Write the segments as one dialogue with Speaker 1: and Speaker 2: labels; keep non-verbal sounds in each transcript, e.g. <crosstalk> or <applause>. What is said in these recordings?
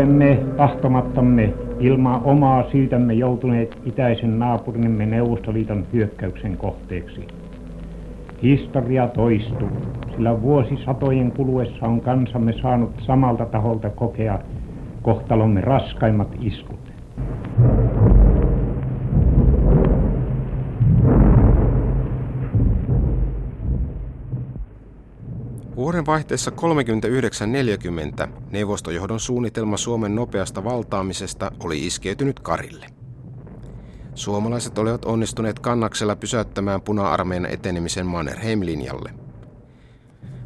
Speaker 1: olemme tahtomattamme ilman omaa syytämme joutuneet itäisen naapurimme Neuvostoliiton hyökkäyksen kohteeksi. Historia toistuu, sillä vuosisatojen kuluessa on kansamme saanut samalta taholta kokea kohtalomme raskaimmat iskut.
Speaker 2: Vuoden vaihteessa 39-40 neuvostojohdon suunnitelma Suomen nopeasta valtaamisesta oli iskeytynyt Karille. Suomalaiset olivat onnistuneet kannaksella pysäyttämään puna-armeijan etenemisen Mannerheim-linjalle.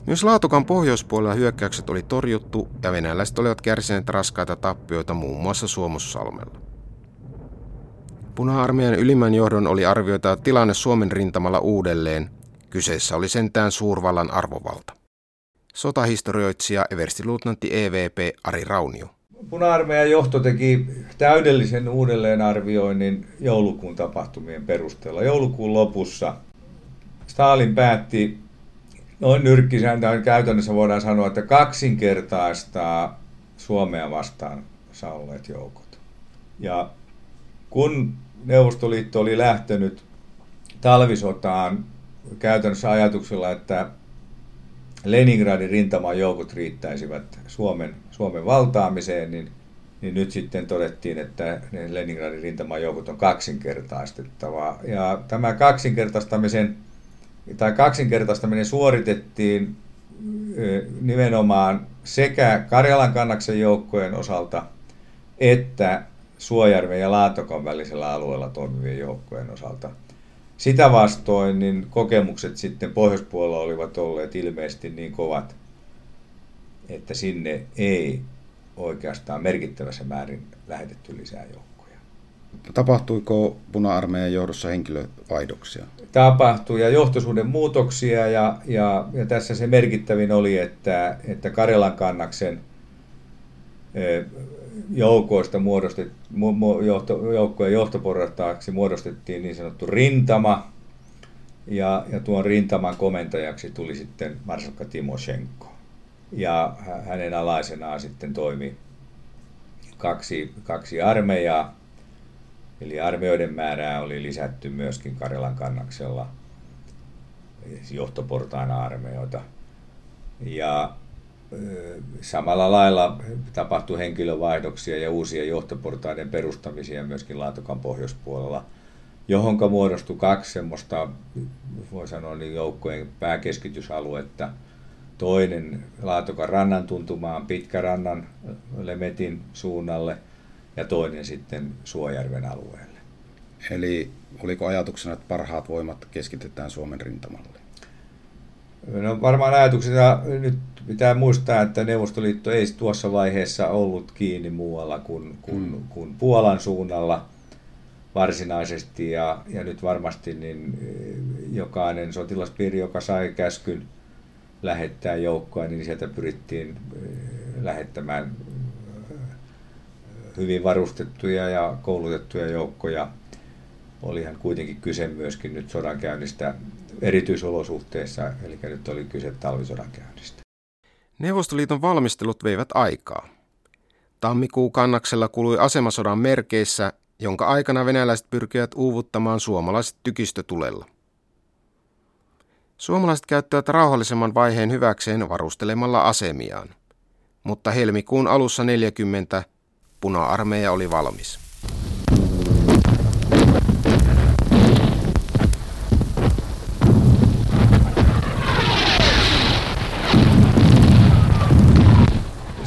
Speaker 2: Myös Laatokan pohjoispuolella hyökkäykset oli torjuttu ja venäläiset olivat kärsineet raskaita tappioita muun muassa Suomussalmella. Puna-armeijan ylimmän johdon oli arvioitava tilanne Suomen rintamalla uudelleen. Kyseessä oli sentään suurvallan arvovalta. Sotahistorioitsija everstiluutnantti EVP Ari Raunio.
Speaker 3: Puna-armeijan johto teki täydellisen uudelleenarvioinnin joulukuun tapahtumien perusteella. Joulukuun lopussa Stalin päätti noin nyrkkisääntään käytännössä voidaan sanoa, että kaksinkertaistaa Suomea vastaan olleet joukot. Ja kun Neuvostoliitto oli lähtenyt talvisotaan käytännössä ajatuksella, että Leningradin rintaman joukot riittäisivät Suomen, Suomen valtaamiseen, niin, niin nyt sitten todettiin, että ne Leningradin rintaman joukot on kaksinkertaistettava. Ja tämä kaksinkertaistamisen tai kaksinkertaistaminen suoritettiin nimenomaan sekä Karjalan kannaksen joukkojen osalta että Suojärven ja Laatokon välisellä alueella toimivien joukkojen osalta – sitä vastoin niin kokemukset sitten pohjoispuolella olivat olleet ilmeisesti niin kovat, että sinne ei oikeastaan merkittävässä määrin lähetetty lisää joukkoja.
Speaker 2: Tapahtuiko puna-armeijan johdossa henkilövaihdoksia?
Speaker 3: Tapahtui ja johtosuuden muutoksia ja, ja, ja tässä se merkittävin oli, että, että Karjalan kannaksen joukoista muodostet, johto, joukkojen johtoporrattaaksi muodostettiin niin sanottu rintama, ja, ja tuon rintaman komentajaksi tuli sitten Marsalkka Timoshenko. Ja hänen alaisenaan sitten toimi kaksi, kaksi armeijaa, eli armeijoiden määrää oli lisätty myöskin Karjalan kannaksella johtoportaina armeijoita. Ja Samalla lailla tapahtui henkilövaihdoksia ja uusia johtoportaiden perustamisia myöskin Laatokan pohjoispuolella, johonka muodostui kaksi semmoista, voi sanoa niin joukkojen pääkeskitysaluetta. Toinen Laatokan rannan tuntumaan Pitkärannan Lemetin suunnalle ja toinen sitten Suojärven alueelle.
Speaker 2: Eli oliko ajatuksena, että parhaat voimat keskitetään Suomen rintamalle?
Speaker 3: No varmaan ajatuksena nyt pitää muistaa, että Neuvostoliitto ei tuossa vaiheessa ollut kiinni muualla kuin, kuin, mm. kuin Puolan suunnalla varsinaisesti ja, ja nyt varmasti niin eh, jokainen sotilaspiiri, joka sai käskyn lähettää joukkoa, niin sieltä pyrittiin eh, lähettämään eh, hyvin varustettuja ja koulutettuja joukkoja. Olihan kuitenkin kyse myöskin nyt sodankäynnistä erityisolosuhteissa, eli nyt oli kyse talvisodan käynnistä.
Speaker 2: Neuvostoliiton valmistelut veivät aikaa. Tammikuu kannaksella kului asemasodan merkeissä, jonka aikana venäläiset pyrkivät uuvuttamaan suomalaiset tykistötulella. Suomalaiset käyttävät rauhallisemman vaiheen hyväkseen varustelemalla asemiaan. Mutta helmikuun alussa 40 puna-armeija oli valmis.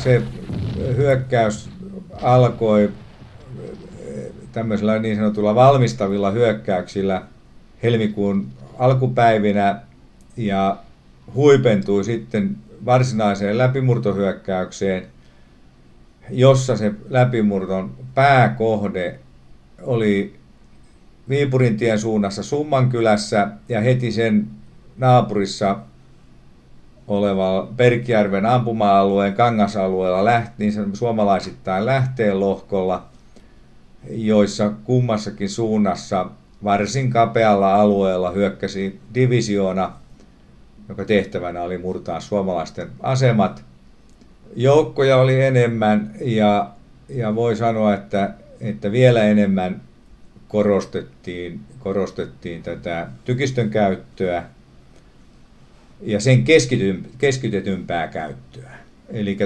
Speaker 3: Se hyökkäys alkoi tämmöisellä niin sanotulla valmistavilla hyökkäyksillä helmikuun alkupäivinä ja huipentui sitten varsinaiseen läpimurtohyökkäykseen, jossa se läpimurton pääkohde oli Viipurintien suunnassa Summankylässä ja heti sen naapurissa oleva Perkijärven ampuma-alueen kangasalueella läht, niin suomalaisittain lähteen lohkolla, joissa kummassakin suunnassa varsin kapealla alueella hyökkäsi divisioona, joka tehtävänä oli murtaa suomalaisten asemat. Joukkoja oli enemmän ja ja voi sanoa, että, että vielä enemmän korostettiin, korostettiin tätä tykistön käyttöä ja sen keskitytympää käyttöä. Eli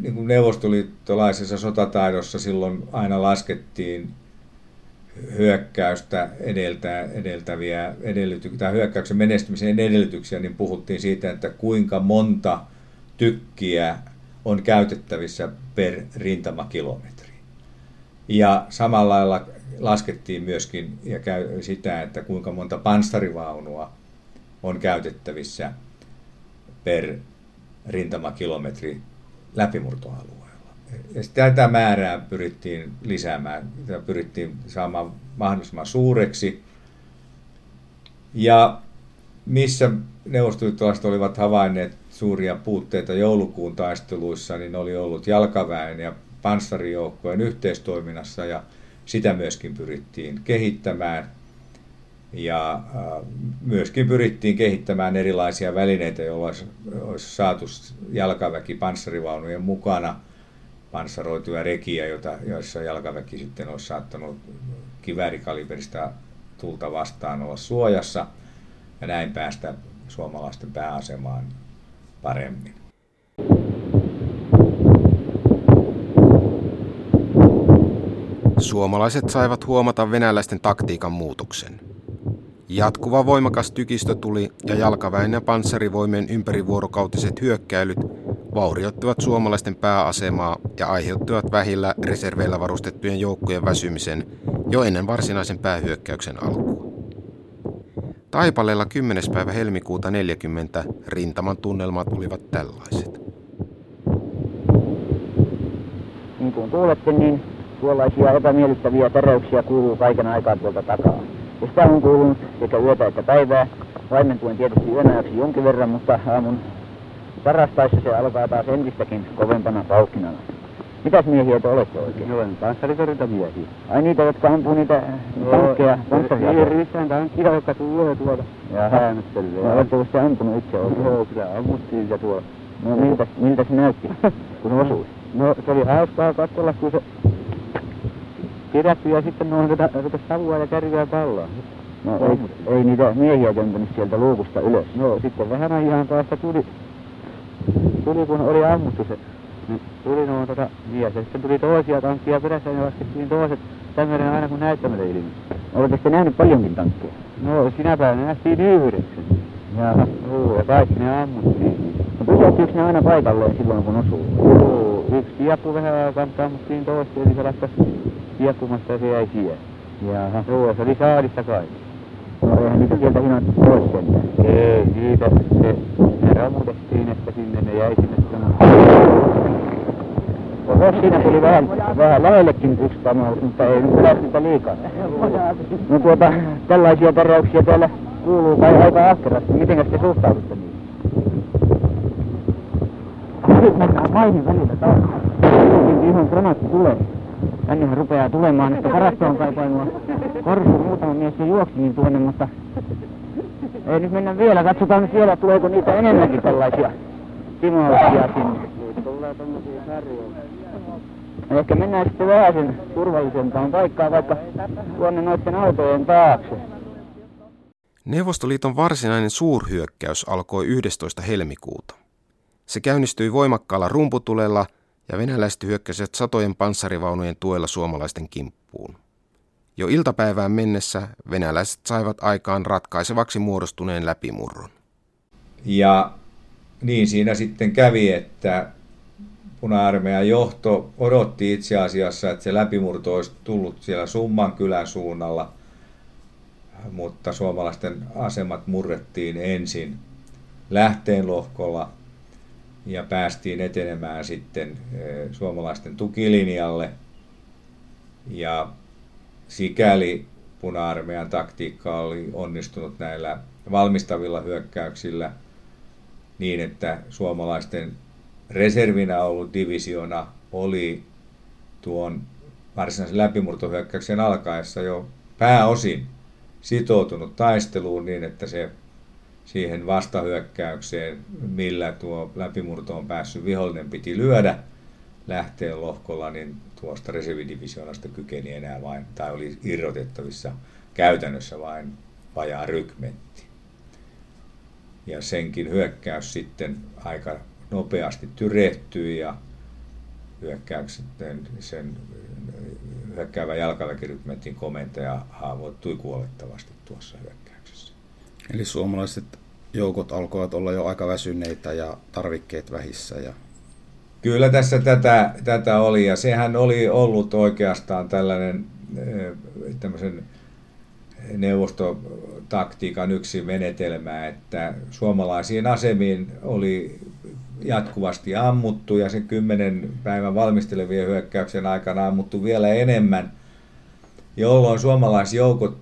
Speaker 3: niin kuin neuvostoliittolaisessa sotataidossa silloin aina laskettiin hyökkäystä edeltä, edeltäviä edellytyksiä, tai hyökkäyksen menestymisen edellytyksiä, niin puhuttiin siitä, että kuinka monta tykkiä on käytettävissä per rintamakilometri. Ja samalla lailla laskettiin myöskin ja käy sitä, että kuinka monta panssarivaunua on käytettävissä per rintamakilometri läpimurtoalueella. Ja tätä määrää pyrittiin lisäämään, pyrittiin saamaan mahdollisimman suureksi. Ja missä neuvostoliittolaiset olivat havainneet suuria puutteita joulukuun taisteluissa, niin oli ollut jalkaväen ja panssarijoukkojen yhteistoiminnassa ja sitä myöskin pyrittiin kehittämään. Ja äh, myöskin pyrittiin kehittämään erilaisia välineitä, joilla olisi, saatu jalkaväki panssarivaunujen mukana panssaroituja rekiä, joita, joissa jalkaväki sitten olisi saattanut kiväärikaliberista tulta vastaan olla suojassa ja näin päästä suomalaisten pääasemaan paremmin.
Speaker 2: Suomalaiset saivat huomata venäläisten taktiikan muutoksen. Jatkuva voimakas tykistö tuli ja jalkaväen ja panssarivoimien ympärivuorokautiset hyökkäilyt vaurioittivat suomalaisten pääasemaa ja aiheuttivat vähillä reserveillä varustettujen joukkojen väsymisen jo ennen varsinaisen päähyökkäyksen alkua. Taipaleella 10. päivä helmikuuta 40 rintaman tunnelmat olivat tällaiset.
Speaker 4: Niin kuin kuulette, niin tuollaisia epämiellyttäviä teräyksiä kuuluu kaiken aikaa tuolta takaa. Ja sitä on kuulunut sekä yötä että päivää. Vaimentuen tietysti yönäjäksi jonkin verran, mutta aamun parastaessa se alkaa taas entistäkin kovempana paukkinana. Mitäs miehiä te olette oikein?
Speaker 5: Joo, panssaritorjunta miehiä.
Speaker 4: Ai niitä, jotka ampuu niitä tankkeja,
Speaker 5: panssaria? Niin, ryssään tankkia, jotka tulee tuolta
Speaker 4: häännöttelee. No, oletteko sitten ampunut itse oikein?
Speaker 5: Joo, kyllä ammuttiin se tuolla.
Speaker 4: No miltä, miltä se näytti, kun osui?
Speaker 5: No se oli hauskaa katsella, kun se pidätty ja sitten noin rupesi savua ja kärryä pallaa.
Speaker 4: No ei, ei niitä miehiä tömpänyt sieltä luukusta ylös.
Speaker 5: No sitten vähän ajan päästä tuli, tuli kun oli ammuttu se niin tuli noin tota mies ja sitten tuli toisia tankkia perässä ja laskettiin toiset tämmöinen aina kun näyttämällä ilmi.
Speaker 4: Oletteko te nähnyt paljonkin tankkeja?
Speaker 5: No sinä päivänä nähtiin yhdeksän.
Speaker 4: Jaha.
Speaker 5: Joo, ja kaikki ne ammuttiin.
Speaker 4: No pysähtyykö ne aina paikalleen silloin kun osuu?
Speaker 5: Joo, yksi kieppu vähän aikaa ammuttiin toista, eli se lakkasi kiepkumasta ja se jäi siihen.
Speaker 4: Jaha.
Speaker 5: Joo, se oli saadista kaikki.
Speaker 4: No eihän niitä sieltä ihan pois sentään.
Speaker 5: Ei, niitä se, ne romutettiin, että sinne ne jäi sinne
Speaker 4: Oho, siinä tuli vähän, vähän lähellekin yksi pamaus, mutta ei nyt lähti sitä liikaa. No tuota, tällaisia teräyksiä täällä kuuluu kai aika ahkerasti. Miten te suhtaudutte niihin? Nyt mennään maihin välillä taas. Ihan granaatti tulee. Tännehän rupeaa tulemaan, että varastoon kaipailua. Korsu muutama mies jo niin tuonne, mutta ei nyt mennä vielä. Katsotaan siellä, tuleeko niitä enemmänkin tällaisia timauksia sinne. Ehkä mennään sitten vähän sen turvallisempaan paikkaan, vaikka tuonne noiden autojen taakse.
Speaker 2: Neuvostoliiton varsinainen suurhyökkäys alkoi 11. helmikuuta. Se käynnistyi voimakkaalla rumputulella ja venäläiset hyökkäsivät satojen panssarivaunujen tuella suomalaisten kimppuun. Jo iltapäivään mennessä venäläiset saivat aikaan ratkaisevaksi muodostuneen läpimurron.
Speaker 3: Ja niin siinä sitten kävi, että puna-armeijan johto odotti itse asiassa, että se läpimurto olisi tullut siellä Summan kylän suunnalla, mutta suomalaisten asemat murrettiin ensin lähteen lohkolla ja päästiin etenemään sitten suomalaisten tukilinjalle. Ja sikäli puna-armeijan taktiikka oli onnistunut näillä valmistavilla hyökkäyksillä niin, että suomalaisten reservinä ollut divisiona oli tuon varsinaisen läpimurtohyökkäyksen alkaessa jo pääosin sitoutunut taisteluun niin, että se siihen vastahyökkäykseen, millä tuo läpimurto on päässyt vihollinen piti lyödä, lähteen lohkolla, niin tuosta reservidivisioonasta kykeni enää vain, tai oli irrotettavissa käytännössä vain vajaa rykmentti. Ja senkin hyökkäys sitten aika nopeasti tyrehtyi ja hyökkäyksen sen hyökkäävä jalkaväkirykmentin komentaja haavoittui kuolettavasti tuossa hyökkäyksessä.
Speaker 2: Eli suomalaiset joukot alkoivat olla jo aika väsyneitä ja tarvikkeet vähissä. Ja...
Speaker 3: Kyllä tässä tätä, tätä oli ja sehän oli ollut oikeastaan tällainen eh, tämmöisen neuvostotaktiikan yksi menetelmä, että suomalaisiin asemiin oli jatkuvasti ammuttu ja sen kymmenen päivän valmistelevien hyökkäyksen aikana ammuttu vielä enemmän, jolloin suomalaisjoukot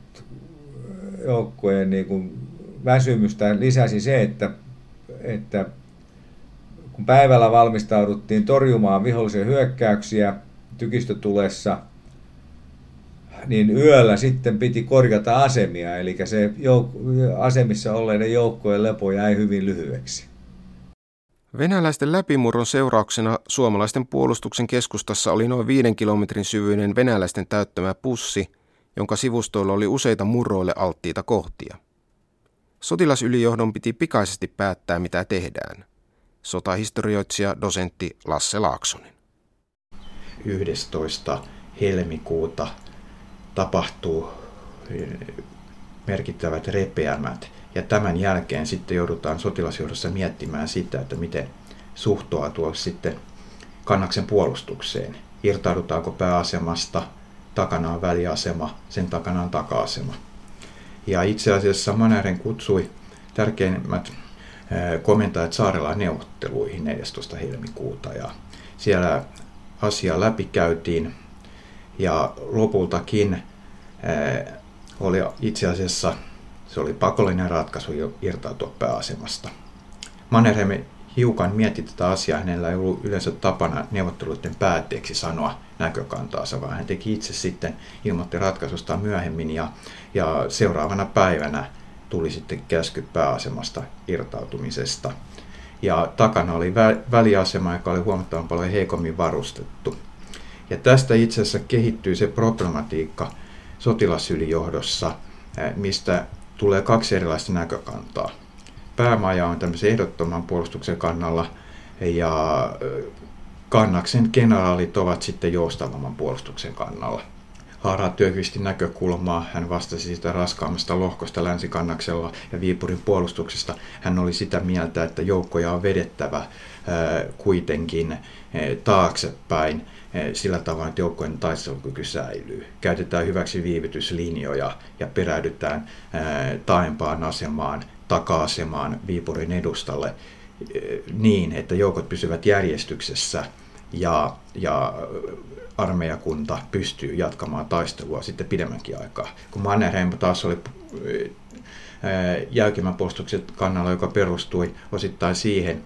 Speaker 3: joukkojen niin kuin väsymystä lisäsi se, että, että kun päivällä valmistauduttiin torjumaan vihollisen hyökkäyksiä tykistötulessa, niin yöllä sitten piti korjata asemia, eli se jouk- asemissa olleiden joukkojen lepo jäi hyvin lyhyeksi.
Speaker 2: Venäläisten läpimurron seurauksena suomalaisten puolustuksen keskustassa oli noin viiden kilometrin syvyinen venäläisten täyttämä pussi, jonka sivustoilla oli useita murroille alttiita kohtia. Sotilasylijohdon piti pikaisesti päättää, mitä tehdään. Sotahistorioitsija dosentti Lasse Laaksonen.
Speaker 6: 11. helmikuuta tapahtuu eh, merkittävät repeämät ja tämän jälkeen sitten joudutaan sotilasjohdossa miettimään sitä, että miten suhtautua sitten kannaksen puolustukseen. Irtaudutaanko pääasemasta, takana on väliasema, sen takana on taka-asema. Ja itse asiassa Manären kutsui tärkeimmät komentajat saarella neuvotteluihin 14. helmikuuta ja siellä asia läpikäytiin ja lopultakin oli itse asiassa se oli pakollinen ratkaisu jo irtautua pääasemasta. Mannerheim hiukan mietti tätä asiaa, hänellä ei ollut yleensä tapana neuvotteluiden päätteeksi sanoa näkökantaansa, vaan hän teki itse sitten, ilmoitti ratkaisusta myöhemmin ja, ja seuraavana päivänä tuli sitten käsky pääasemasta irtautumisesta. Ja takana oli vä- väliasema, joka oli huomattavan paljon heikommin varustettu. Ja tästä itse asiassa kehittyy se problematiikka sotilasylijohdossa, mistä tulee kaksi erilaista näkökantaa. Päämaja on tämmöisen ehdottoman puolustuksen kannalla ja kannaksen generaalit ovat sitten joustavamman puolustuksen kannalla. Haara Työkvistin näkökulmaa, hän vastasi sitä raskaammasta lohkosta länsikannaksella ja Viipurin puolustuksesta. Hän oli sitä mieltä, että joukkoja on vedettävä kuitenkin taaksepäin sillä tavoin, että joukkojen taistelukyky säilyy. Käytetään hyväksi viivytyslinjoja ja peräydytään taempaan asemaan, taka-asemaan Viipurin edustalle niin, että joukot pysyvät järjestyksessä ja, ja armeijakunta pystyy jatkamaan taistelua sitten pidemmänkin aikaa. Kun Mannerheim taas oli jälkimän puolustuksen kannalla, joka perustui osittain siihen,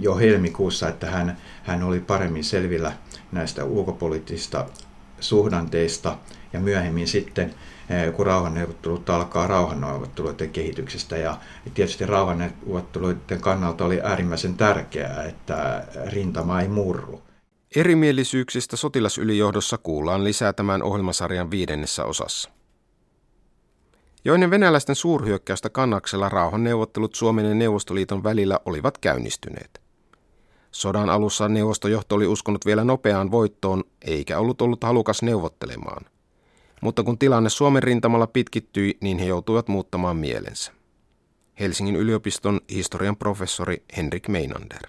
Speaker 6: jo helmikuussa, että hän, hän oli paremmin selvillä näistä ulkopoliittisista suhdanteista ja myöhemmin sitten kun rauhanneuvottelut alkaa rauhanneuvotteluiden kehityksestä. Ja tietysti rauhanneuvotteluiden kannalta oli äärimmäisen tärkeää, että rintama ei murru.
Speaker 2: Erimielisyyksistä sotilasylijohdossa kuullaan lisää tämän ohjelmasarjan viidennessä osassa. Jo ennen venäläisten suurhyökkäystä kannaksella rauhanneuvottelut Suomen ja Neuvostoliiton välillä olivat käynnistyneet. Sodan alussa neuvostojohto oli uskonut vielä nopeaan voittoon, eikä ollut ollut halukas neuvottelemaan. Mutta kun tilanne Suomen rintamalla pitkittyi, niin he joutuivat muuttamaan mielensä. Helsingin yliopiston historian professori Henrik Meinander.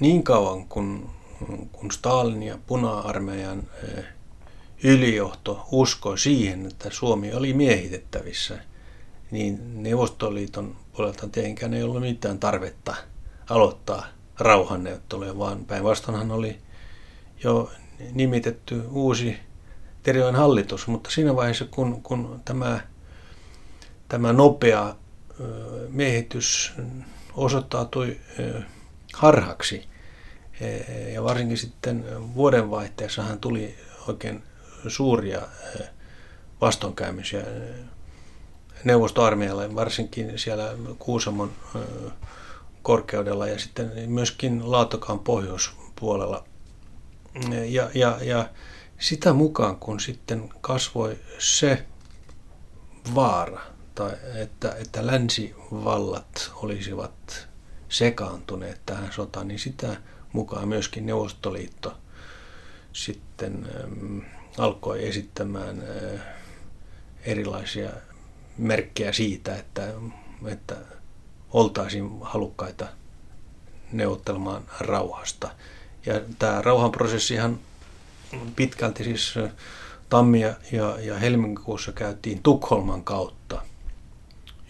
Speaker 7: Niin kauan kun, kun Stalin ja puna-armeijan eh, ylijohto uskoi siihen, että Suomi oli miehitettävissä, niin Neuvostoliiton puolelta tietenkään ei ollut mitään tarvetta aloittaa rauhanneuvotteluja, vaan päinvastoinhan oli jo nimitetty uusi Terion hallitus, mutta siinä vaiheessa, kun, kun tämä, tämä nopea miehitys osoittautui harhaksi, e, ja varsinkin sitten vuodenvaihteessahan tuli oikein suuria vastoinkäymisiä neuvostoarmeijalle, varsinkin siellä Kuusamon korkeudella ja sitten myöskin Laatokaan pohjois, puolella. Ja, ja, ja sitä mukaan, kun sitten kasvoi se vaara, tai että, että länsivallat olisivat sekaantuneet tähän sotaan, niin sitä mukaan myöskin Neuvostoliitto sitten ähm, alkoi esittämään äh, erilaisia merkkejä siitä, että, että oltaisiin halukkaita neuvottelemaan rauhasta. Ja tämä rauhanprosessihan pitkälti siis tammi- ja, ja helmikuussa käytiin Tukholman kautta,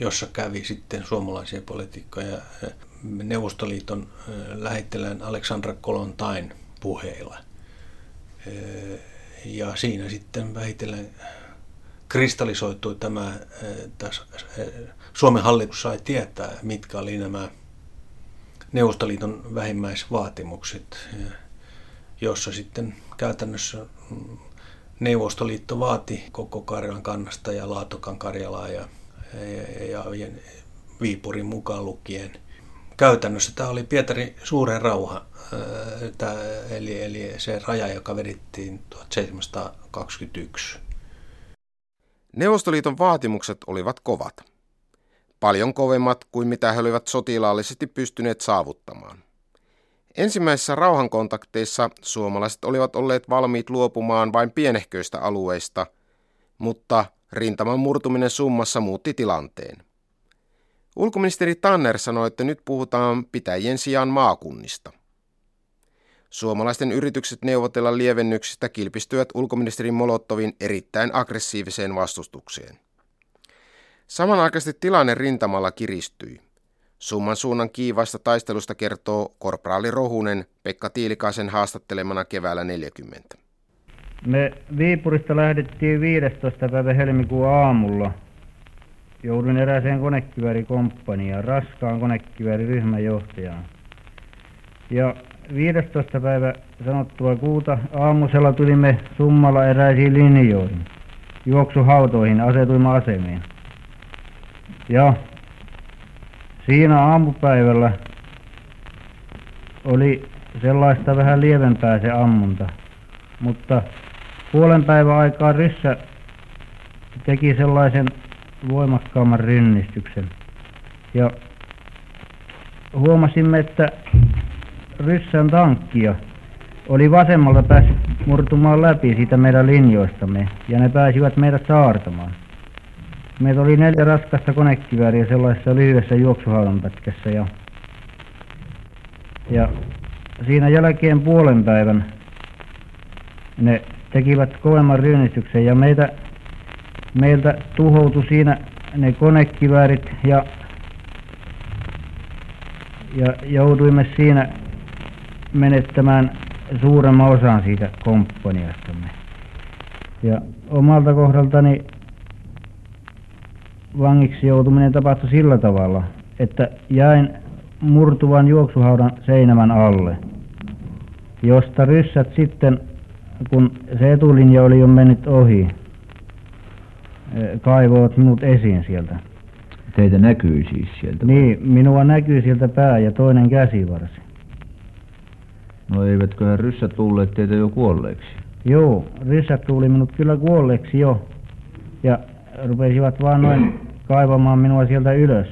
Speaker 7: jossa kävi sitten suomalaisia poliitikkoja äh, Neuvostoliiton äh, lähettilään Aleksandra Kolontain puheilla. Ja siinä sitten vähitellen kristallisoitui tämä, tässä Suomen hallitus sai tietää, mitkä oli nämä Neuvostoliiton vähimmäisvaatimukset, jossa sitten käytännössä mm, Neuvostoliitto vaati koko Karjalan kannasta ja Laatokan Karjalaa ja, ja, ja Viipurin mukaan lukien. Käytännössä tämä oli Pietarin suuren rauha, tämä, eli, eli se raja, joka vedettiin 1721.
Speaker 2: Neuvostoliiton vaatimukset olivat kovat. Paljon kovemmat kuin mitä he olivat sotilaallisesti pystyneet saavuttamaan. Ensimmäisissä rauhankontakteissa suomalaiset olivat olleet valmiit luopumaan vain pienehköistä alueista, mutta rintaman murtuminen summassa muutti tilanteen. Ulkoministeri Tanner sanoi, että nyt puhutaan pitäjien sijaan maakunnista. Suomalaisten yritykset neuvotella lievennyksistä kilpistyvät ulkoministeri Molottovin erittäin aggressiiviseen vastustukseen. Samanaikaisesti tilanne rintamalla kiristyi. Summan suunnan kiivaista taistelusta kertoo korporaali Rohunen Pekka Tiilikaisen haastattelemana keväällä 40.
Speaker 8: Me Viipurista lähdettiin 15. päivä helmikuun aamulla. Jouduin erääseen konekiväärikomppaniaan, raskaan konekivääriryhmän johtajaan. Ja 15. päivä sanottua kuuta aamusella tulimme summalla eräisiin linjoihin. Juoksuhautoihin asetuimme asemiin. Ja siinä aamupäivällä oli sellaista vähän lievempää se ammunta, mutta puolen päivän aikaa ryssä teki sellaisen voimakkaamman rynnistyksen. Ja huomasimme, että ryssän tankkia oli vasemmalta päässyt murtumaan läpi siitä meidän linjoistamme, ja ne pääsivät meidät saartamaan. Meitä oli neljä raskasta konekivääriä sellaisessa lyhyessä juoksuhaudan pätkässä ja, ja siinä jälkeen puolen päivän ne tekivät kovemman ryönnistyksen ja meitä, meiltä tuhoutui siinä ne konekiväärit ja, ja jouduimme siinä menettämään suuremman osan siitä komppaniastamme. Ja omalta kohdaltani vangiksi joutuminen tapahtui sillä tavalla, että jäin murtuvan juoksuhaudan seinämän alle, josta ryssät sitten, kun se etulinja oli jo mennyt ohi, eh, kaivoivat minut esiin sieltä.
Speaker 9: Teitä näkyy siis sieltä?
Speaker 8: Niin, minua näkyy sieltä pää ja toinen käsivarsi.
Speaker 9: No eivätköhän ryssät tulleet teitä jo kuolleeksi?
Speaker 8: Joo, ryssät tuli minut kyllä kuolleeksi jo. Ja rupesivat vaan noin kaivamaan minua sieltä ylös.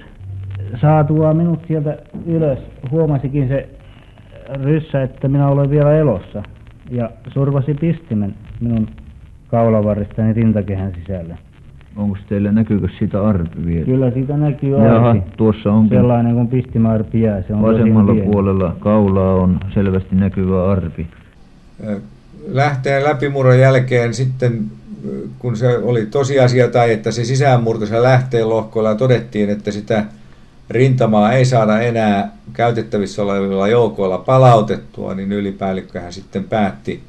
Speaker 8: Saatua minut sieltä ylös huomasikin se ryssä, että minä olen vielä elossa. Ja survasi pistimen minun kaulavaristani rintakehän sisälle.
Speaker 9: Onko teillä näkyykö siitä arpi vielä?
Speaker 8: Kyllä siitä näkyy
Speaker 9: Jaha, arpi. tuossa on
Speaker 8: Sellainen kuin pistimäarpi jää. Se on
Speaker 9: vasemmalla puolella kaulaa on selvästi näkyvä arpi.
Speaker 3: Lähteen läpimurron jälkeen sitten kun se oli tosiasia tai että se sisäänmurto se lähteen lohkoilla todettiin, että sitä rintamaa ei saada enää käytettävissä olevilla joukoilla palautettua, niin ylipäällikköhän sitten päätti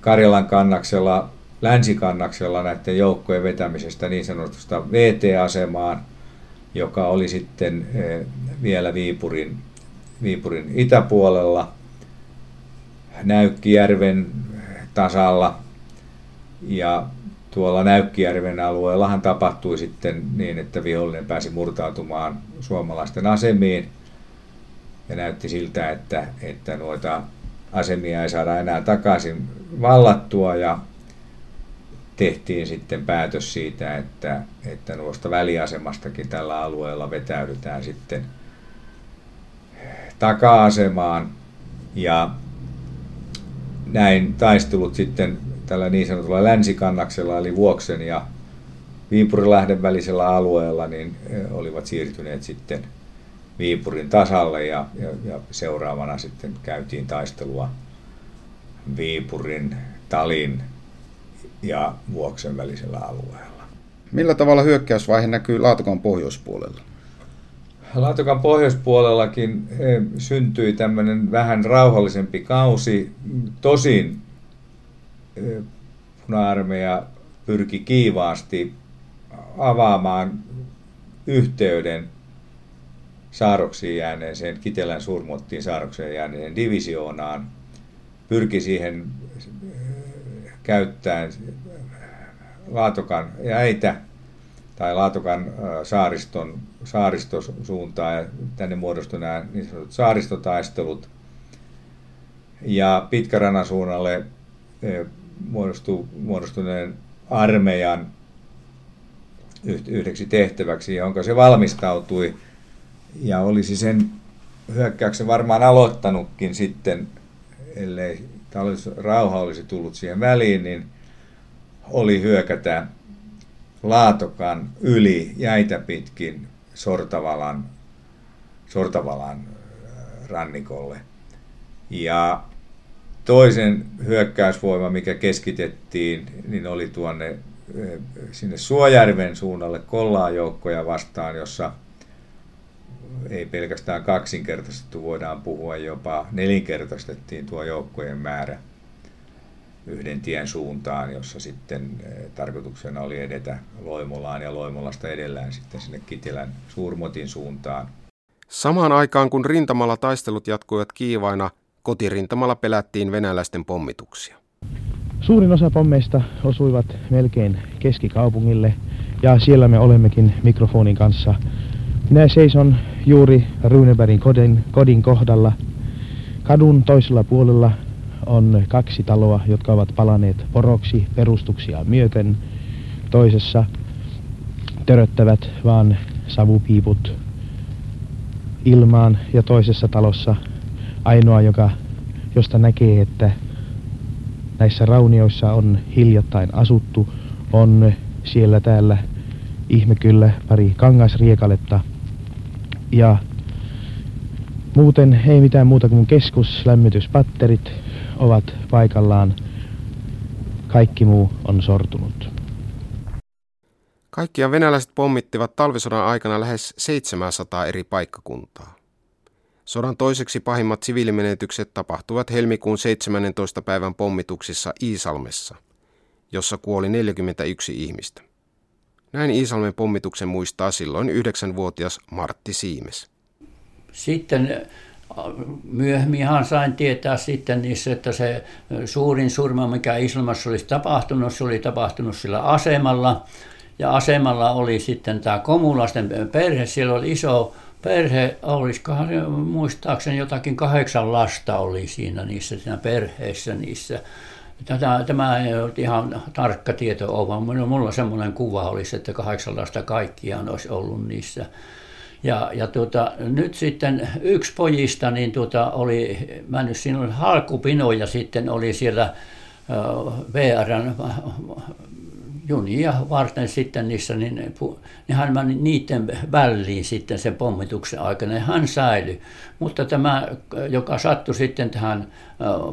Speaker 3: Karjalan kannaksella, länsikannaksella näiden joukkojen vetämisestä niin sanotusta VT-asemaan, joka oli sitten eh, vielä Viipurin, Viipurin itäpuolella, Näykkijärven tasalla – ja tuolla Näykkijärven alueellahan tapahtui sitten niin, että vihollinen pääsi murtautumaan suomalaisten asemiin. ja näytti siltä, että, että noita asemia ei saada enää takaisin vallattua ja tehtiin sitten päätös siitä, että, että nuosta väliasemastakin tällä alueella vetäydytään sitten taka-asemaan ja näin taistelut sitten tällä niin sanotulla länsikannaksella eli Vuoksen ja Viipurilahden välisellä alueella niin olivat siirtyneet sitten Viipurin tasalle ja, ja, ja seuraavana sitten käytiin taistelua Viipurin, Talin ja Vuoksen välisellä alueella.
Speaker 10: Millä tavalla hyökkäysvaihe näkyy Laatokan pohjoispuolella?
Speaker 3: Laatokan pohjoispuolellakin syntyi tämmöinen vähän rauhallisempi kausi. Tosin puna-armeija pyrki kiivaasti avaamaan yhteyden saaroksiin jääneeseen, Kitelän suurmottiin saarokseen jääneen divisioonaan, pyrki siihen käyttäen Laatokan jäitä tai Laatokan saariston, saaristosuuntaa ja tänne muodostui nämä niin sanotut saaristotaistelut. Ja Pitkärannan suunnalle muodostuneen armeijan yhdeksi tehtäväksi, jonka se valmistautui ja olisi sen hyökkäyksen varmaan aloittanutkin sitten, ellei rauha olisi tullut siihen väliin, niin oli hyökätä Laatokan yli jäitä pitkin Sortavalan, Sortavalan rannikolle. Ja toisen hyökkäysvoima, mikä keskitettiin, niin oli tuonne sinne Suojärven suunnalle kollaa joukkoja vastaan, jossa ei pelkästään kaksinkertaistettu, voidaan puhua jopa nelinkertaistettiin tuo joukkojen määrä yhden tien suuntaan, jossa sitten tarkoituksena oli edetä Loimolaan ja Loimolasta edellään sitten sinne Kitilän suurmotin suuntaan.
Speaker 2: Samaan aikaan kun rintamalla taistelut jatkuivat kiivaina, kotirintamalla pelättiin venäläisten pommituksia.
Speaker 11: Suurin osa pommeista osuivat melkein keskikaupungille ja siellä me olemmekin mikrofonin kanssa. Minä seison juuri Runebergin kodin, kodin kohdalla. Kadun toisella puolella on kaksi taloa, jotka ovat palaneet poroksi perustuksia myöten. Toisessa töröttävät vaan savupiiput ilmaan ja toisessa talossa ainoa, joka, josta näkee, että näissä raunioissa on hiljattain asuttu, on siellä täällä ihme kyllä pari kangasriekaletta ja muuten ei mitään muuta kuin keskuslämmityspatterit ovat paikallaan. Kaikki muu on sortunut.
Speaker 2: Kaikkiaan venäläiset pommittivat talvisodan aikana lähes 700 eri paikkakuntaa. Sodan toiseksi pahimmat siviilimenetykset tapahtuvat helmikuun 17. päivän pommituksissa Iisalmessa, jossa kuoli 41 ihmistä. Näin Iisalmen pommituksen muistaa silloin yhdeksänvuotias Martti Siimes.
Speaker 12: Sitten äh, myöhemmin sain tietää sitten niissä, että se suurin surma, mikä Islmassa olisi tapahtunut, se oli tapahtunut sillä asemalla. Ja asemalla oli sitten tämä komulasten perhe, siellä oli iso perhe, olisikohan muistaakseni jotakin kahdeksan lasta oli siinä niissä siinä perheessä niissä. Tätä, tämä ei ole ihan tarkka tieto ole, vaan minulla semmoinen kuva olisi, että kahdeksan lasta kaikkiaan olisi ollut niissä. Ja, ja tuota, nyt sitten yksi pojista niin tuota, oli mennyt, siinä oli sitten oli siellä VRn junia varten sitten niissä, niin, niin hän meni niiden väliin sitten sen pommituksen aikana ja hän säilyi. Mutta tämä, joka sattui sitten tähän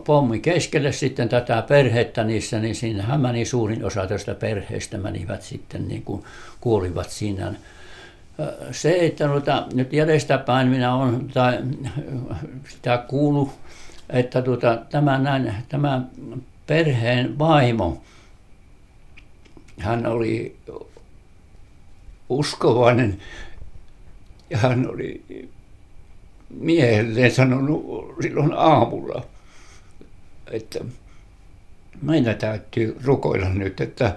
Speaker 12: pommi keskelle sitten tätä perhettä niissä, niin siinä hän meni suurin osa tästä perheestä menivät sitten niin kuin kuolivat siinä. Se, että noita, nyt jäljestäpäin minä olen tai sitä kuullut, että tuota, tämä, näin, tämä perheen vaimo, hän oli uskovainen ja hän oli miehelleen sanonut silloin aamulla, että meidän täytyy rukoilla nyt, että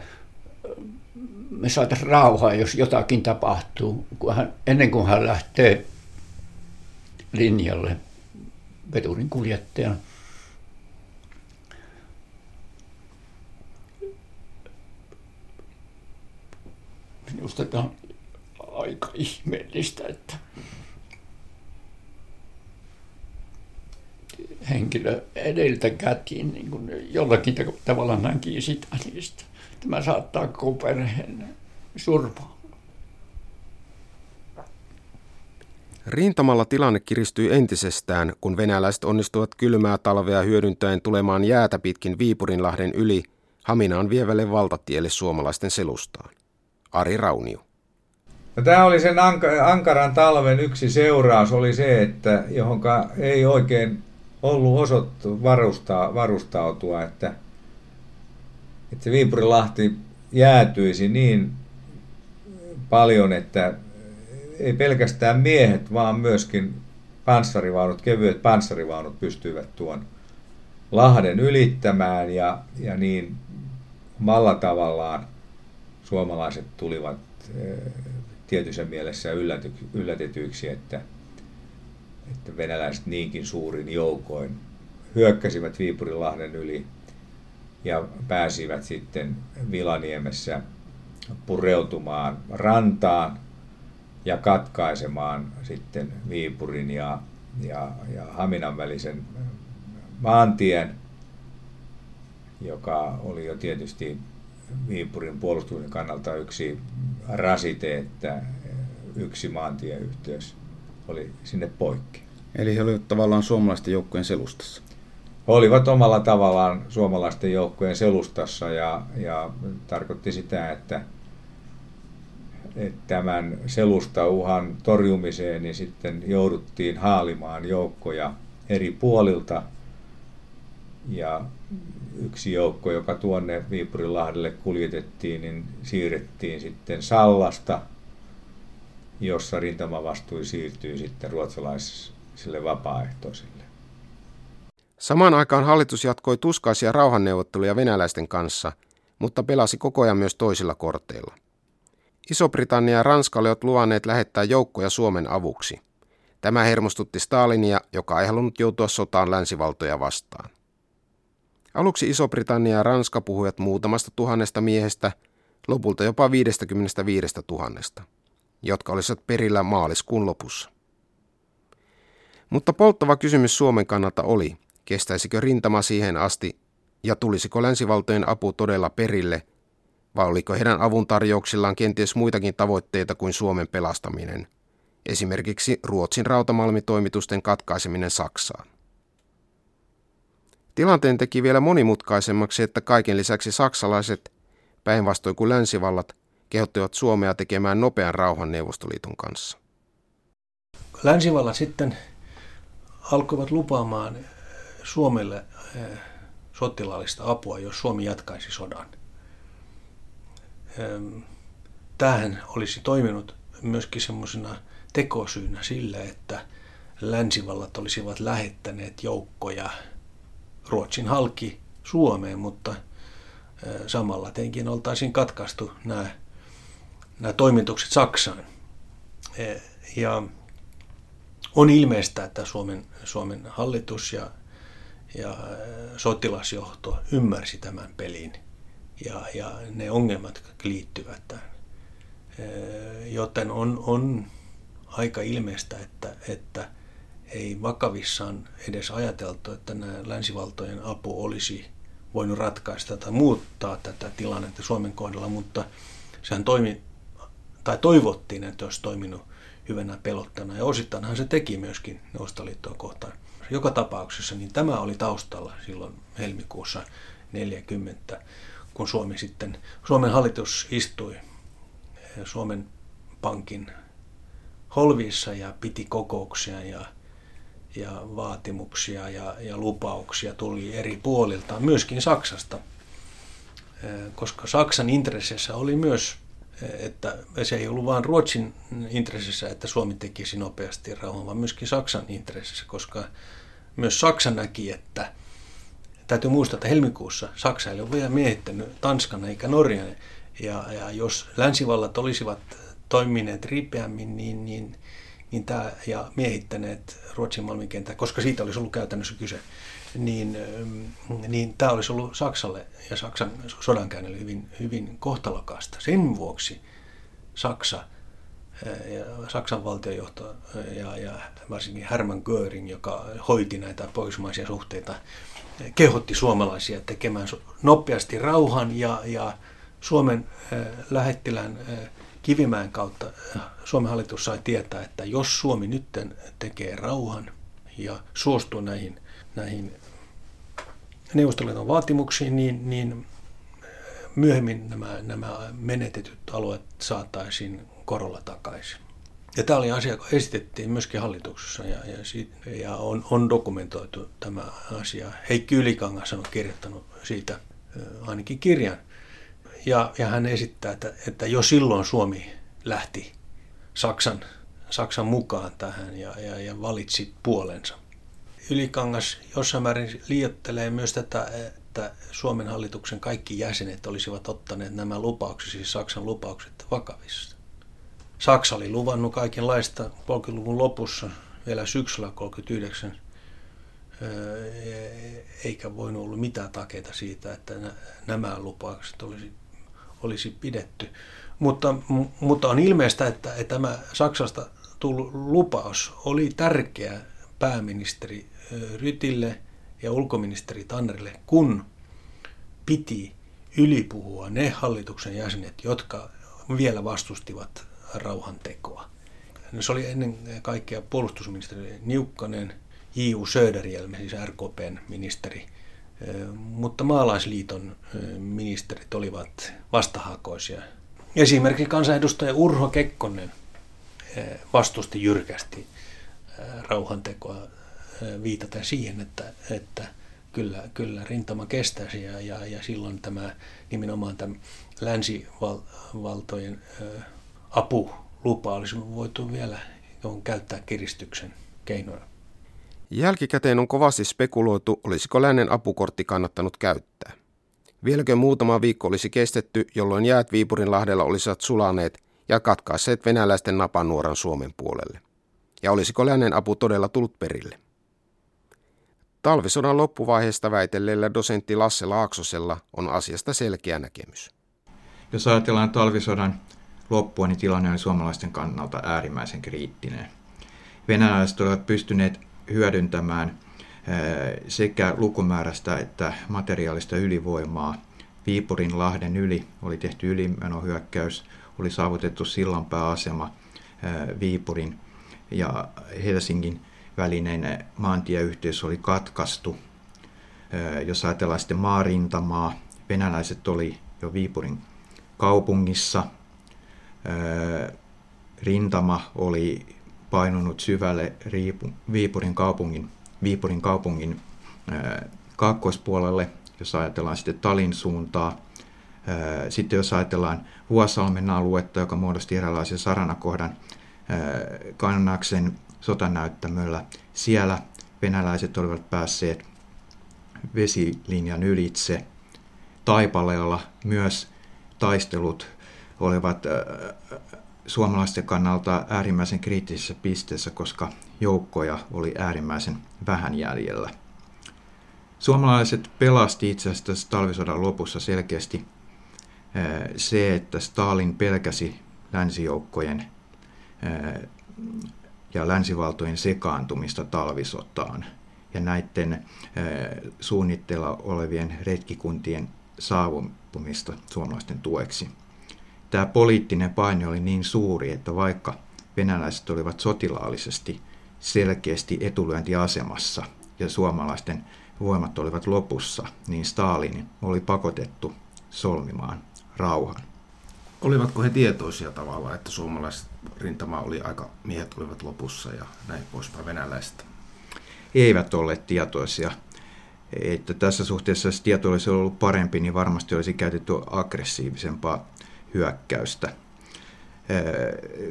Speaker 12: me saataisiin rauhaa, jos jotakin tapahtuu, kun hän, ennen kuin hän lähtee linjalle. veturin kuljettajana. Minusta tämä on aika ihmeellistä, että henkilö edeltä kätiin niin kuin jollakin tavalla näki sitä niistä. Tämä saattaa koko perheen surmaa.
Speaker 2: Rintamalla tilanne kiristyi entisestään, kun venäläiset onnistuivat kylmää talvea hyödyntäen tulemaan jäätä pitkin Viipurinlahden yli Haminaan vievälle valtatielle suomalaisten selustaan. Ari Raunio.
Speaker 3: No, tämä oli sen ankaran talven yksi seuraus, oli se, että johonka ei oikein ollut osoittu varustaa, varustautua, että, että Viipurilahti jäätyisi niin paljon, että ei pelkästään miehet, vaan myöskin panssarivaunut, kevyet panssarivaunut pystyivät tuon Lahden ylittämään ja, ja niin malla tavallaan suomalaiset tulivat eh, tietyssä mielessä ylläty, yllätetyiksi, että, että venäläiset niinkin suurin joukoin hyökkäsivät Viipurinlahden yli ja pääsivät sitten Vilaniemessä pureutumaan rantaan ja katkaisemaan sitten Viipurin ja, ja, ja Haminan välisen maantien, joka oli jo tietysti Viipurin puolustuksen kannalta yksi rasite, että yksi maantieyhteys oli sinne poikki.
Speaker 10: Eli he olivat tavallaan suomalaisten joukkojen selustassa?
Speaker 3: He olivat omalla tavallaan suomalaisten joukkojen selustassa ja, ja tarkoitti sitä, että tämän selustauhan torjumiseen, niin sitten jouduttiin haalimaan joukkoja eri puolilta. Ja yksi joukko, joka tuonne Viipurinlahdelle kuljetettiin, niin siirrettiin sitten Sallasta, jossa rintamavastui siirtyi sitten ruotsalaisille vapaaehtoisille.
Speaker 2: Samaan aikaan hallitus jatkoi tuskaisia rauhanneuvotteluja venäläisten kanssa, mutta pelasi koko ajan myös toisilla korteilla. Iso-Britannia ja Ranska olivat luvanneet lähettää joukkoja Suomen avuksi. Tämä hermostutti Stalinia, joka ei halunnut joutua sotaan länsivaltoja vastaan. Aluksi Iso-Britannia ja Ranska puhuivat muutamasta tuhannesta miehestä, lopulta jopa 55 tuhannesta, jotka olisivat perillä maaliskuun lopussa. Mutta polttava kysymys Suomen kannalta oli, kestäisikö rintama siihen asti ja tulisiko länsivaltojen apu todella perille – vai oliko heidän avuntarjouksillaan kenties muitakin tavoitteita kuin Suomen pelastaminen, esimerkiksi Ruotsin rautamalmitoimitusten katkaiseminen Saksaan. Tilanteen teki vielä monimutkaisemmaksi, että kaiken lisäksi saksalaiset, päinvastoin kuin länsivallat, kehottivat Suomea tekemään nopean rauhan Neuvostoliiton kanssa.
Speaker 7: Länsivallat sitten alkoivat lupaamaan Suomelle eh, sotilaallista apua, jos Suomi jatkaisi sodan tähän olisi toiminut myöskin semmoisena tekosyynä sille, että länsivallat olisivat lähettäneet joukkoja Ruotsin halki Suomeen, mutta samalla tietenkin oltaisiin katkaistu nämä, nämä toimitukset Saksaan. E, ja on ilmeistä, että Suomen, Suomen hallitus ja, ja sotilasjohto ymmärsi tämän pelin – ja, ja ne ongelmat, liittyvät tähän. Joten on, on aika ilmeistä, että, että ei vakavissaan edes ajateltu, että nämä länsivaltojen apu olisi voinut ratkaista tai muuttaa tätä tilannetta Suomen kohdalla, mutta sehän toimi, tai toivottiin, että olisi toiminut hyvänä pelottana, ja osittainhan se teki myöskin Neuvostoliittoa kohtaan. Joka tapauksessa niin tämä oli taustalla silloin helmikuussa 40 kun Suomi sitten, Suomen hallitus istui Suomen Pankin holvissa ja piti kokouksia ja, ja vaatimuksia ja, ja lupauksia tuli eri puolilta, myöskin Saksasta, koska Saksan intressissä oli myös, että se ei ollut vain Ruotsin intressissä, että Suomi tekisi nopeasti rauhan, vaan myöskin Saksan intressissä, koska myös Saksa näki, että – täytyy muistaa, että helmikuussa Saksa ei ole vielä miehittänyt Tanskan eikä Norjan. Ja, ja jos länsivallat olisivat toimineet ripeämmin, niin, niin niin tämä, ja miehittäneet Ruotsin Malmikentä, koska siitä olisi ollut käytännössä kyse, niin, niin tämä olisi ollut Saksalle ja Saksan sodankäynnille hyvin, hyvin kohtalokasta. Sen vuoksi Saksa ja Saksan valtiojohto ja, ja varsinkin Hermann Göring, joka hoiti näitä pohjoismaisia suhteita, kehotti suomalaisia tekemään nopeasti rauhan ja, ja Suomen lähettilän Kivimäen kautta Suomen hallitus sai tietää, että jos Suomi nyt tekee rauhan ja suostuu näihin, näihin Neuvostoliiton vaatimuksiin, niin, niin myöhemmin nämä, nämä menetetyt alueet saataisiin korolla takaisin. Ja tämä oli asia, joka esitettiin myöskin hallituksessa ja, ja, siitä, ja on, on dokumentoitu tämä asia. Heikki Ylikangas on kirjoittanut siitä ainakin kirjan. Ja, ja hän esittää, että, että jo silloin Suomi lähti Saksan, Saksan mukaan tähän ja, ja, ja valitsi puolensa. Ylikangas jossain määrin liiottelee myös tätä, että Suomen hallituksen kaikki jäsenet olisivat ottaneet nämä lupaukset, siis Saksan lupaukset, vakavissa. Saksa oli luvannut kaikenlaista 30-luvun lopussa, vielä syksyllä 39, eikä voinut ollut mitään takeita siitä, että nämä lupaukset olisi, olisi pidetty. Mutta, mutta on ilmeistä, että, että tämä Saksasta tullut lupaus oli tärkeä pääministeri Rytille ja ulkoministeri Tannerille, kun piti ylipuhua ne hallituksen jäsenet, jotka vielä vastustivat rauhantekoa. Se oli ennen kaikkea puolustusministeri Niukkanen, J.U. Söderjelme, siis RKPn ministeri, mutta maalaisliiton ministerit olivat vastahakoisia. Esimerkiksi kansanedustaja Urho Kekkonen vastusti jyrkästi rauhantekoa viitaten siihen, että, että kyllä, kyllä rintama kestäisi ja, ja, ja silloin tämä nimenomaan tämä länsivaltojen apulupa olisi voitu vielä käyttää kiristyksen keinoina.
Speaker 2: Jälkikäteen on kovasti spekuloitu, olisiko lännen apukortti kannattanut käyttää. Vieläkö muutama viikko olisi kestetty, jolloin jäät Viipurin lahdella olisivat sulaneet ja katkaisseet venäläisten napanuoran Suomen puolelle? Ja olisiko lännen apu todella tullut perille? Talvisodan loppuvaiheesta väitelleellä dosentti Lasse Laaksosella on asiasta selkeä näkemys.
Speaker 6: Jos ajatellaan talvisodan loppua, niin tilanne oli suomalaisten kannalta äärimmäisen kriittinen. Venäläiset olivat pystyneet hyödyntämään eh, sekä lukumäärästä että materiaalista ylivoimaa. Viipurin lahden yli oli tehty ylimenohyökkäys, oli saavutettu sillanpääasema eh, Viipurin ja Helsingin välinen maantieyhteys oli katkaistu. Eh, jos ajatellaan sitten maarintamaa, venäläiset oli jo Viipurin kaupungissa – rintama oli painunut syvälle Viipurin kaupungin, Viipurin kaupungin kaakkoispuolelle, jos ajatellaan sitten Talin suuntaa. Sitten jos ajatellaan Vuosalmen aluetta, joka muodosti eräänlaisen saranakohdan Kannaksen sotanäyttämöllä, siellä venäläiset olivat päässeet vesilinjan ylitse. Taipaleella myös taistelut olivat suomalaisten kannalta äärimmäisen kriittisessä pisteessä, koska joukkoja oli äärimmäisen vähän jäljellä. Suomalaiset pelasti itse asiassa tässä talvisodan lopussa selkeästi se, että Stalin pelkäsi länsijoukkojen ja länsivaltojen sekaantumista talvisotaan ja näiden suunnitteilla olevien retkikuntien saavumista suomalaisten tueksi tämä poliittinen paine oli niin suuri, että vaikka venäläiset olivat sotilaallisesti selkeästi etulyöntiasemassa ja suomalaisten voimat olivat lopussa, niin Stalin oli pakotettu solmimaan rauhan.
Speaker 10: Olivatko he tietoisia tavalla, että suomalaiset rintama oli aika, miehet olivat lopussa ja näin poispäin venäläistä?
Speaker 6: Eivät olleet tietoisia. Että tässä suhteessa, jos tieto olisi ollut parempi, niin varmasti olisi käytetty aggressiivisempaa hyökkäystä.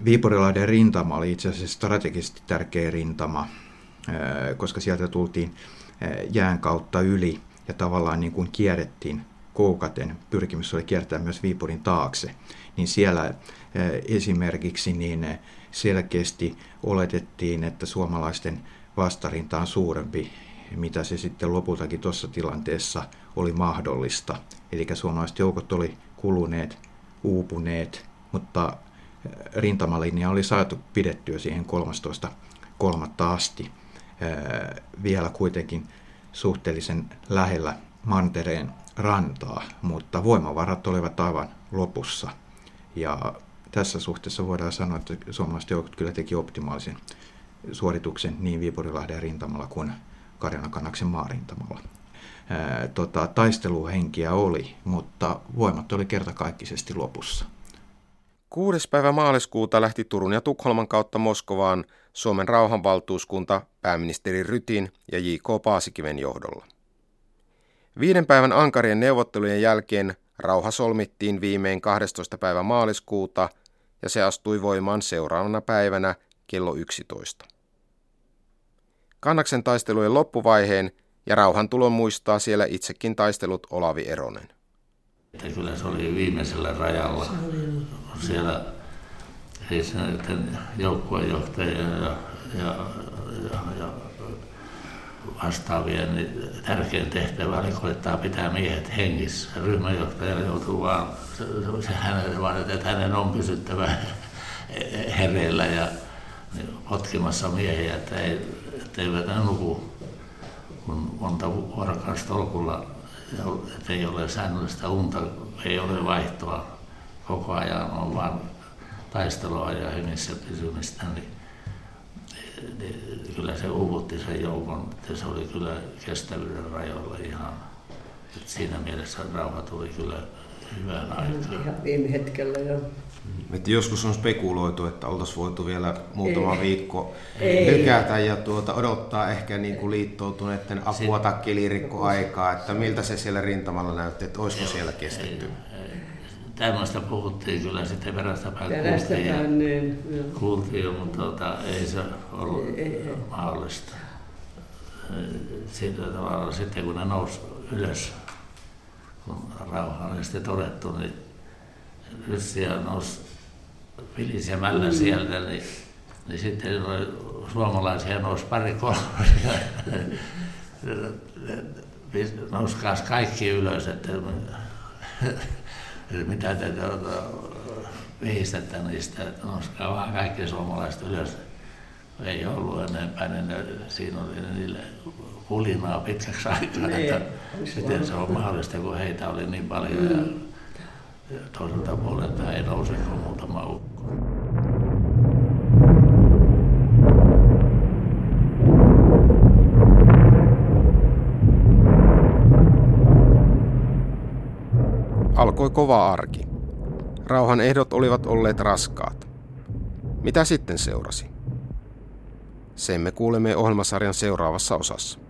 Speaker 6: Viipurilahden rintama oli itse asiassa strategisesti tärkeä rintama, koska sieltä tultiin jään kautta yli ja tavallaan niin kuin kierrettiin Koukaten pyrkimys oli kiertää myös Viipurin taakse, niin siellä esimerkiksi niin selkeästi oletettiin, että suomalaisten vastarinta on suurempi, mitä se sitten lopultakin tuossa tilanteessa oli mahdollista. Eli suomalaiset joukot oli kuluneet, uupuneet, mutta rintamalinja oli saatu pidettyä siihen 13.3. asti vielä kuitenkin suhteellisen lähellä mantereen rantaa, mutta voimavarat olivat aivan lopussa. Ja tässä suhteessa voidaan sanoa, että suomalaiset joukot kyllä teki optimaalisen suorituksen niin Viipurilahden rintamalla kuin Karjalan maarintamalla. Tota, taisteluhenkiä oli, mutta voimat oli kertakaikkisesti lopussa.
Speaker 2: 6. päivä maaliskuuta lähti Turun ja Tukholman kautta Moskovaan Suomen rauhanvaltuuskunta pääministeri Rytin ja J.K. Paasikiven johdolla. Viiden päivän ankarien neuvottelujen jälkeen rauha solmittiin viimein 12. päivä maaliskuuta ja se astui voimaan seuraavana päivänä kello 11. Kannaksen taistelujen loppuvaiheen ja rauhantulon muistaa siellä itsekin taistelut Olavi Eronen.
Speaker 13: Että kyllä se oli viimeisellä rajalla. Siellä näiden joukkueenjohtajia ja, ja, ja, ja vastaavien niin tärkein tehtävä oli koittaa pitää miehet hengissä. Ryhmänjohtaja joutuu vaan, se, se hänelle vaan, että hänen on pysyttävä hereillä ja potkimassa miehiä, että ei, eivät ne nuku kun monta vuorokautta tolkulla, ei ole säännöllistä unta, ei ole vaihtoa koko ajan, on vaan taistelua ja hengissä pysymistä, niin, niin kyllä se uuvutti sen joukon, että se oli kyllä kestävyyden rajoilla ihan. Et siinä mielessä rauha tuli kyllä hyvään aikaan.
Speaker 14: Ihan viime hetkellä jo.
Speaker 10: Että joskus on spekuloitu, että oltaisiin voitu vielä muutama Ei. viikko Ei. lykätä ja tuota, odottaa ehkä niin kuin liittoutuneiden apua tai aikaa, että miltä se siellä rintamalla näytti, että olisiko siellä kestetty.
Speaker 13: Tämmöistä puhuttiin kyllä sitten perästäpäin kuultiin, ja, niin, kuultiin jo, mutta tuota, ei se ollut ei, ei. mahdollista. Siitä tavalla sitten kun ne nousi ylös, kun rauha oli sitten todettu, niin ryssiä nousi vilisemällä mm. sieltä, niin, niin sitten suomalaisia nousi pari kolme. Nouskaas kaikki ylös, että <laughs> mitä te tuota, vihistettä niistä, että nouskaa vaan kaikki suomalaiset ylös. Ei ollut enempää, niin siinä oli niille kulinaa pitkäksi aikaa, niin, että miten se on mahdollista, kun heitä oli niin paljon. Mm. Ja, toiselta puolelta ei nouse kuin muutama ukko.
Speaker 2: Alkoi kova arki. Rauhan ehdot olivat olleet raskaat. Mitä sitten seurasi? Sen me kuulemme ohjelmasarjan seuraavassa osassa.